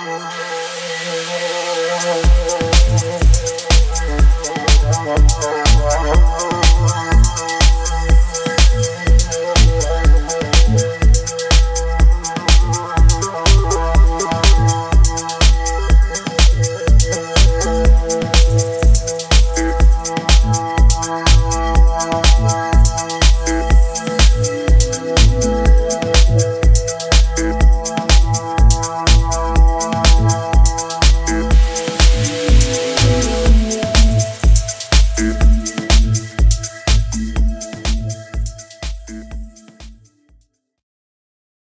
amor.